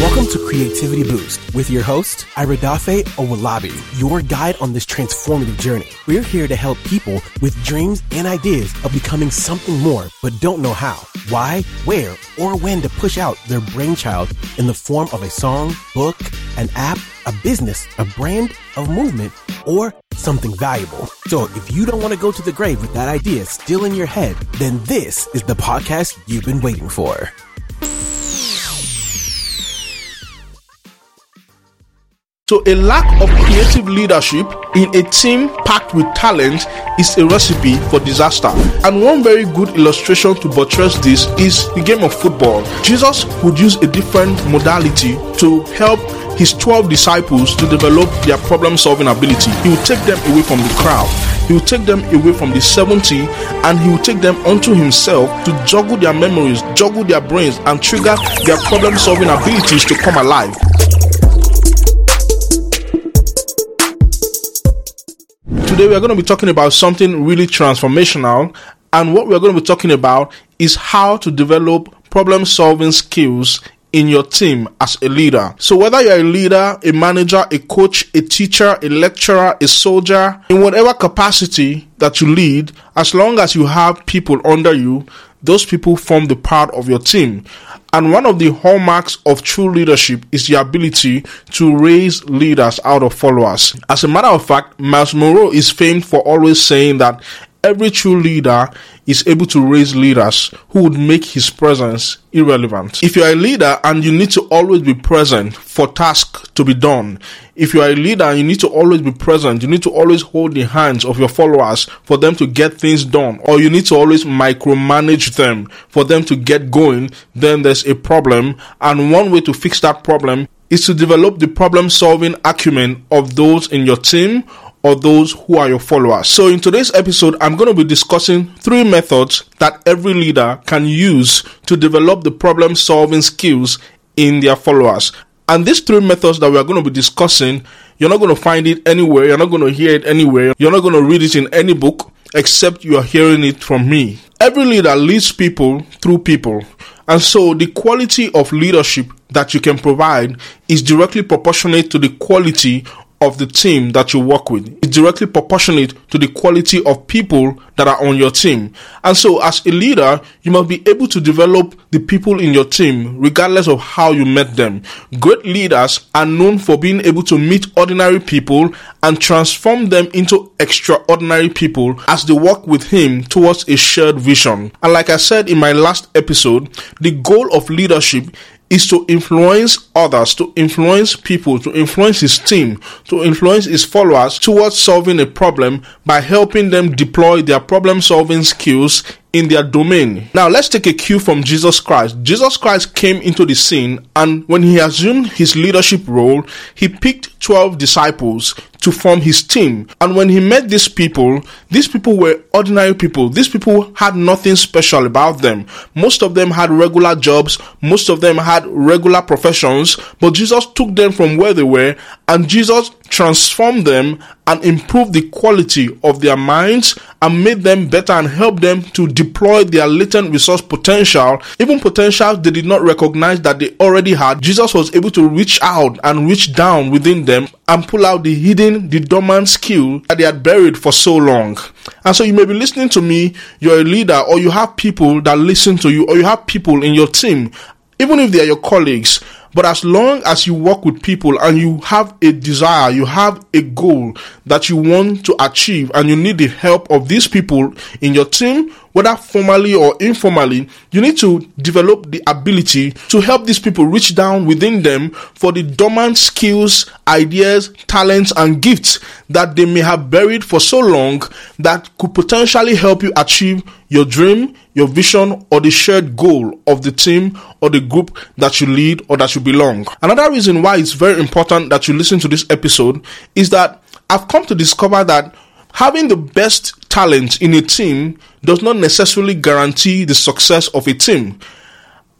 Welcome to Creativity Boost with your host, Iredafe Owolabi, your guide on this transformative journey. We're here to help people with dreams and ideas of becoming something more, but don't know how, why, where, or when to push out their brainchild in the form of a song, book, an app, a business, a brand, a movement, or something valuable. So if you don't want to go to the grave with that idea still in your head, then this is the podcast you've been waiting for. So, a lack of creative leadership in a team packed with talent is a recipe for disaster. And one very good illustration to buttress this is the game of football. Jesus would use a different modality to help his 12 disciples to develop their problem solving ability. He would take them away from the crowd. He would take them away from the 70 and he would take them onto himself to juggle their memories, juggle their brains, and trigger their problem solving abilities to come alive. Today, we are going to be talking about something really transformational. And what we're going to be talking about is how to develop problem solving skills in your team as a leader. So, whether you're a leader, a manager, a coach, a teacher, a lecturer, a soldier, in whatever capacity that you lead, as long as you have people under you, those people form the part of your team. And one of the hallmarks of true leadership is the ability to raise leaders out of followers. As a matter of fact, Myles Munroe is famed for always saying that every true leader is able to raise leaders who would make his presence irrelevant. If you're a leader and you need to always be present for tasks to be done, if you are a leader you need to always be present, you need to always hold the hands of your followers for them to get things done, or you need to always micromanage them for them to get going, then there's a problem. And one way to fix that problem is to develop the problem solving acumen of those in your team or those who are your followers. So, in today's episode, I'm going to be discussing three methods that every leader can use to develop the problem solving skills in their followers. And these three methods that we are going to be discussing, you're not going to find it anywhere, you're not going to hear it anywhere, you're not going to read it in any book except you are hearing it from me. Every leader leads people through people. And so the quality of leadership that you can provide is directly proportionate to the quality of the team that you work with is directly proportionate to the quality of people that are on your team. And so, as a leader, you must be able to develop the people in your team regardless of how you met them. Great leaders are known for being able to meet ordinary people and transform them into extraordinary people as they work with Him towards a shared vision. And like I said in my last episode, the goal of leadership is to influence others, to influence people, to influence his team, to influence his followers towards solving a problem by helping them deploy their problem solving skills in their domain. Now, let's take a cue from Jesus Christ. Jesus Christ came into the scene, and when he assumed his leadership role, he picked 12 disciples to form his team. And when he met these people, these people were ordinary people. These people had nothing special about them. Most of them had regular jobs, most of them had regular professions, but Jesus took them from where they were and Jesus transformed them and improved the quality of their minds and made them better and helped them to deploy their latent resource potential, even potential they did not recognize that they already had. Jesus was able to reach out and reach down within them and pull out the hidden, the dormant skill that they had buried for so long. And so you may be listening to me, you're a leader, or you have people that listen to you, or you have people in your team, even if they are your colleagues but as long as you work with people and you have a desire, you have a goal that you want to achieve, and you need the help of these people in your team, whether formally or informally, you need to develop the ability to help these people reach down within them for the dormant skills, ideas, talents, and gifts that they may have buried for so long that could potentially help you achieve your dream, your vision, or the shared goal of the team or the group that you lead or that you belong. Another reason why it's very important that you listen to this episode is that I've come to discover that having the best talent in a team does not necessarily guarantee the success of a team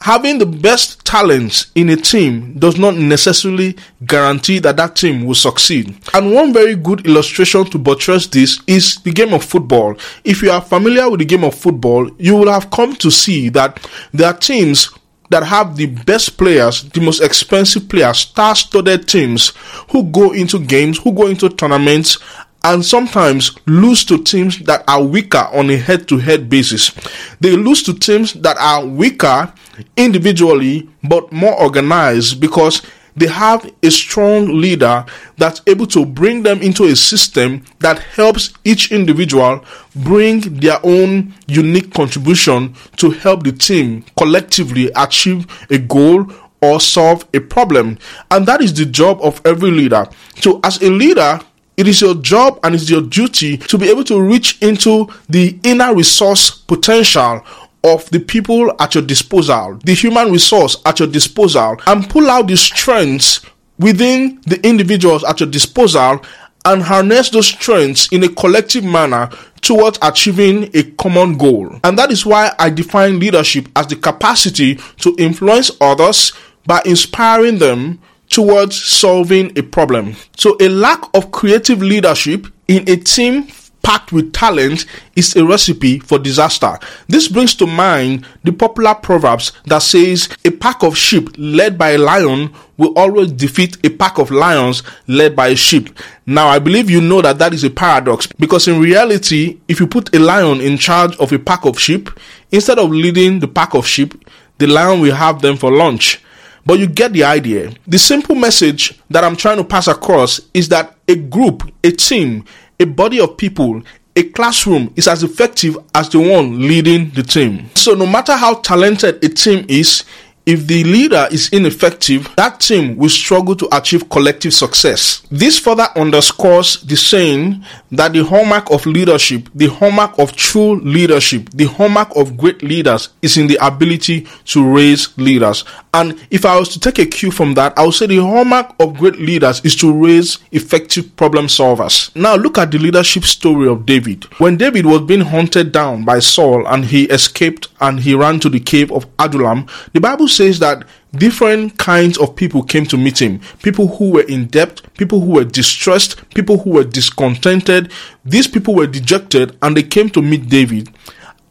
having the best talent in a team does not necessarily guarantee that that team will succeed. And one very good illustration to buttress this is the game of football. If you are familiar with the game of football, you will have come to see that there are teams that have the best players, the most expensive players, star-studded teams who go into games, who go into tournaments, and sometimes lose to teams that are weaker on a head-to-head basis. They lose to teams that are weaker individually but more organized because they have a strong leader that's able to bring them into a system that helps each individual bring their own unique contribution to help the team collectively achieve a goal or solve a problem. And that is the job of every leader. So, as a leader, it is your job and it's your duty to be able to reach into the inner resource potential of the people at your disposal, the human resource at your disposal, and pull out the strengths within the individuals at your disposal and harness those strengths in a collective manner towards achieving a common goal. And that is why I define leadership as the capacity to influence others by inspiring them towards solving a problem. So a lack of creative leadership in a team packed with talent is a recipe for disaster. This brings to mind the popular proverbs that says a pack of sheep led by a lion will always defeat a pack of lions led by a sheep. Now, I believe you know that that is a paradox because in reality, if you put a lion in charge of a pack of sheep, instead of leading the pack of sheep, the lion will have them for lunch. But you get the idea. The simple message that I'm trying to pass across is that a group, a team, a body of people, a classroom is as effective as the one leading the team. So, no matter how talented a team is, if the leader is ineffective, that team will struggle to achieve collective success. This further underscores the saying that the hallmark of leadership, the hallmark of true leadership, the hallmark of great leaders is in the ability to raise leaders. And if I was to take a cue from that, I would say the hallmark of great leaders is to raise effective problem solvers. Now look at the leadership story of David. When David was being hunted down by Saul and he escaped and he ran to the cave of Adullam, the Bible says that different kinds of people came to meet him. People who were in debt, people who were distressed, people who were discontented. These people were dejected and they came to meet David.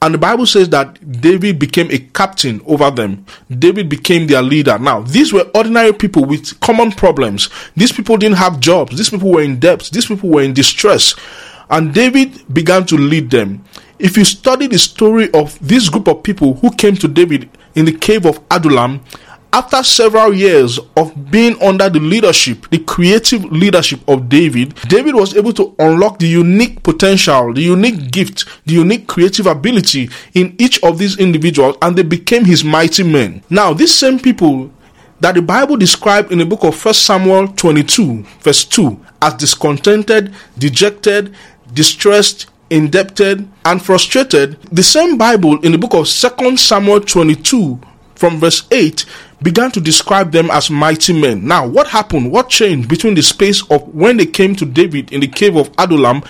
And the Bible says that David became a captain over them. David became their leader. Now, these were ordinary people with common problems. These people didn't have jobs. These people were in debt. These people were in distress. And David began to lead them. If you study the story of this group of people who came to David in the cave of Adullam, after several years of being under the leadership, the creative leadership of David, David was able to unlock the unique potential, the unique gift, the unique creative ability in each of these individuals, and they became his mighty men. Now, these same people that the Bible described in the book of 1 Samuel 22, verse 2, as discontented, dejected, distressed, indebted, and frustrated, the same Bible in the book of 2 Samuel 22, from verse 8 began to describe them as mighty men. Now, what happened? What changed between the space of when they came to David in the cave of Adullam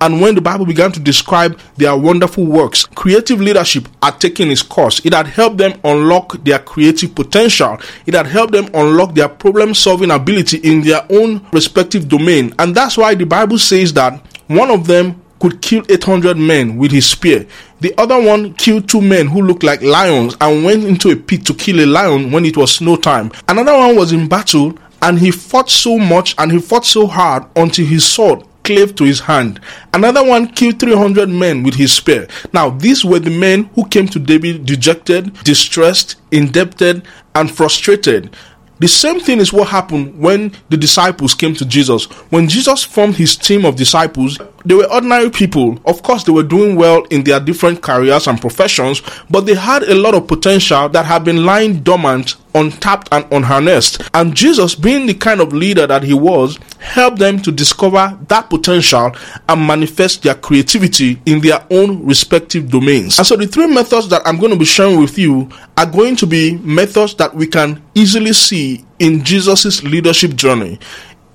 and when the Bible began to describe their wonderful works? Creative leadership had taken its course. It had helped them unlock their creative potential. It had helped them unlock their problem solving ability in their own respective domain. And that's why the Bible says that one of them could kill 800 men with his spear. The other one killed two men who looked like lions and went into a pit to kill a lion when it was snow time. Another one was in battle and he fought so much and he fought so hard until his sword clave to his hand. Another one killed 300 men with his spear. Now, these were the men who came to David dejected, distressed, indebted, and frustrated. The same thing is what happened when the disciples came to Jesus. When Jesus formed his team of disciples, they were ordinary people. Of course, they were doing well in their different careers and professions, but they had a lot of potential that had been lying dormant, untapped, and unharnessed. And Jesus, being the kind of leader that he was, helped them to discover that potential and manifest their creativity in their own respective domains. And so, the three methods that I'm going to be sharing with you are going to be methods that we can easily see in Jesus' leadership journey.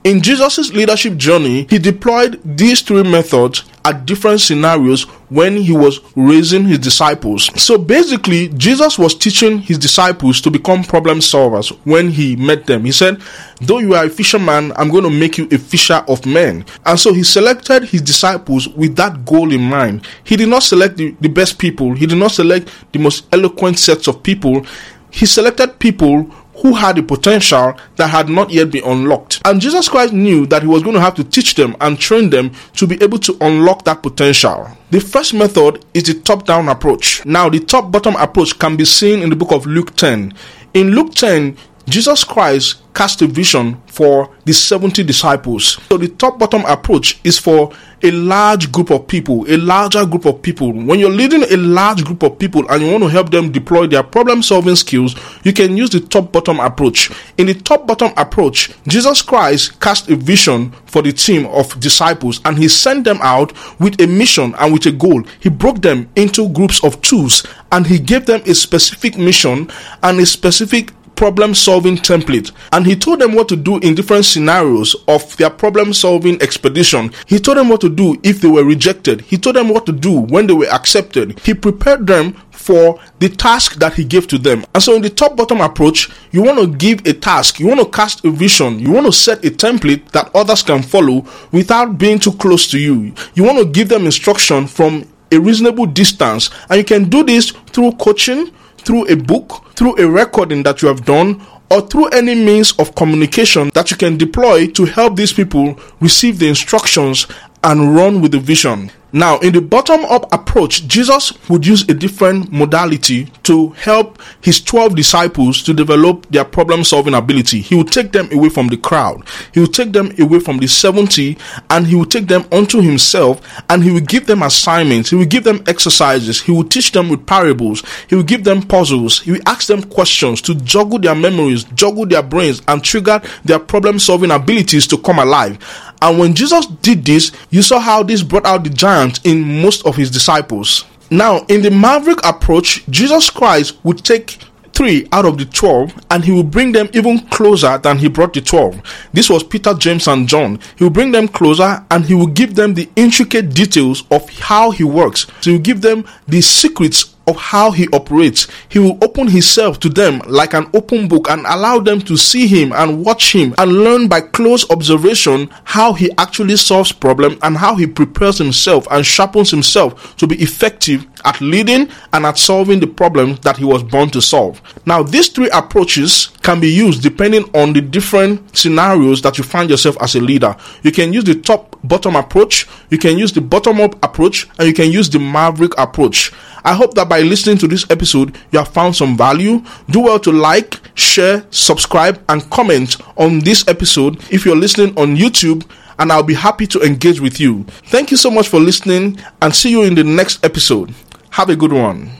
In Jesus' leadership journey, he deployed these three methods at different scenarios when he was raising his disciples. So basically, Jesus was teaching his disciples to become problem solvers when he met them. He said, Though you are a fisherman, I'm going to make you a fisher of men. And so he selected his disciples with that goal in mind. He did not select the, the best people, he did not select the most eloquent sets of people he selected people who had a potential that had not yet been unlocked. And Jesus Christ knew that he was going to have to teach them and train them to be able to unlock that potential. The first method is the top down approach. Now, the top bottom approach can be seen in the book of Luke 10. In Luke 10, Jesus Christ cast a vision for the 70 disciples. So the top bottom approach is for a large group of people, a larger group of people. When you're leading a large group of people and you want to help them deploy their problem solving skills, you can use the top bottom approach. In the top bottom approach, Jesus Christ cast a vision for the team of disciples and he sent them out with a mission and with a goal. He broke them into groups of twos and he gave them a specific mission and a specific problem solving template and he told them what to do in different scenarios of their problem solving expedition. He told them what to do if they were rejected. He told them what to do when they were accepted. He prepared them for the task that he gave to them. And so, in the top bottom approach, you want to give a task, you want to cast a vision, you want to set a template that others can follow without being too close to you. You want to give them instruction from a reasonable distance, and you can do this through coaching through a book, through a recording that you have done, or through any means of communication that you can deploy to help these people receive the instructions and run with the vision. Now, in the bottom up approach, Jesus would use a different modality to help his 12 disciples to develop their problem solving ability. He would take them away from the crowd, he would take them away from the 70, and he would take them unto himself and he would give them assignments, he would give them exercises, he would teach them with parables, he would give them puzzles, he would ask them questions to juggle their memories, juggle their brains, and trigger their problem solving abilities to come alive. And when Jesus did this, you saw how this brought out the giant in most of his disciples. Now, in the maverick approach, Jesus Christ would take three out of the twelve and he will bring them even closer than he brought the twelve. This was Peter, James, and John. He will bring them closer and he will give them the intricate details of how he works. So he will give them the secrets of how he operates. He will open himself to them like an open book and allow them to see him and watch him and learn by close observation how he actually solves problems and how he prepares himself and sharpens himself to be effective at leading and at solving the problems that he was born to solve. Now, these three approaches can be used depending on the different scenarios that you find yourself as a leader. You can use the top bottom approach, you can use the bottom up approach, and you can use the maverick approach. I hope that by listening to this episode, you have found some value. Do well to like, share, subscribe, and comment on this episode if you're listening on YouTube, and I'll be happy to engage with you. Thank you so much for listening, and see you in the next episode. Have a good one.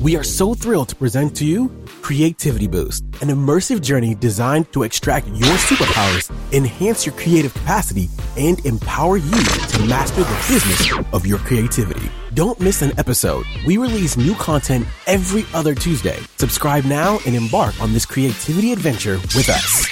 We are so thrilled to present to you Creativity Boost, an immersive journey designed to extract your superpowers, enhance your creative capacity, and empower you to master the business of your creativity. Don't miss an episode. We release new content every other Tuesday. Subscribe now and embark on this creativity adventure with us.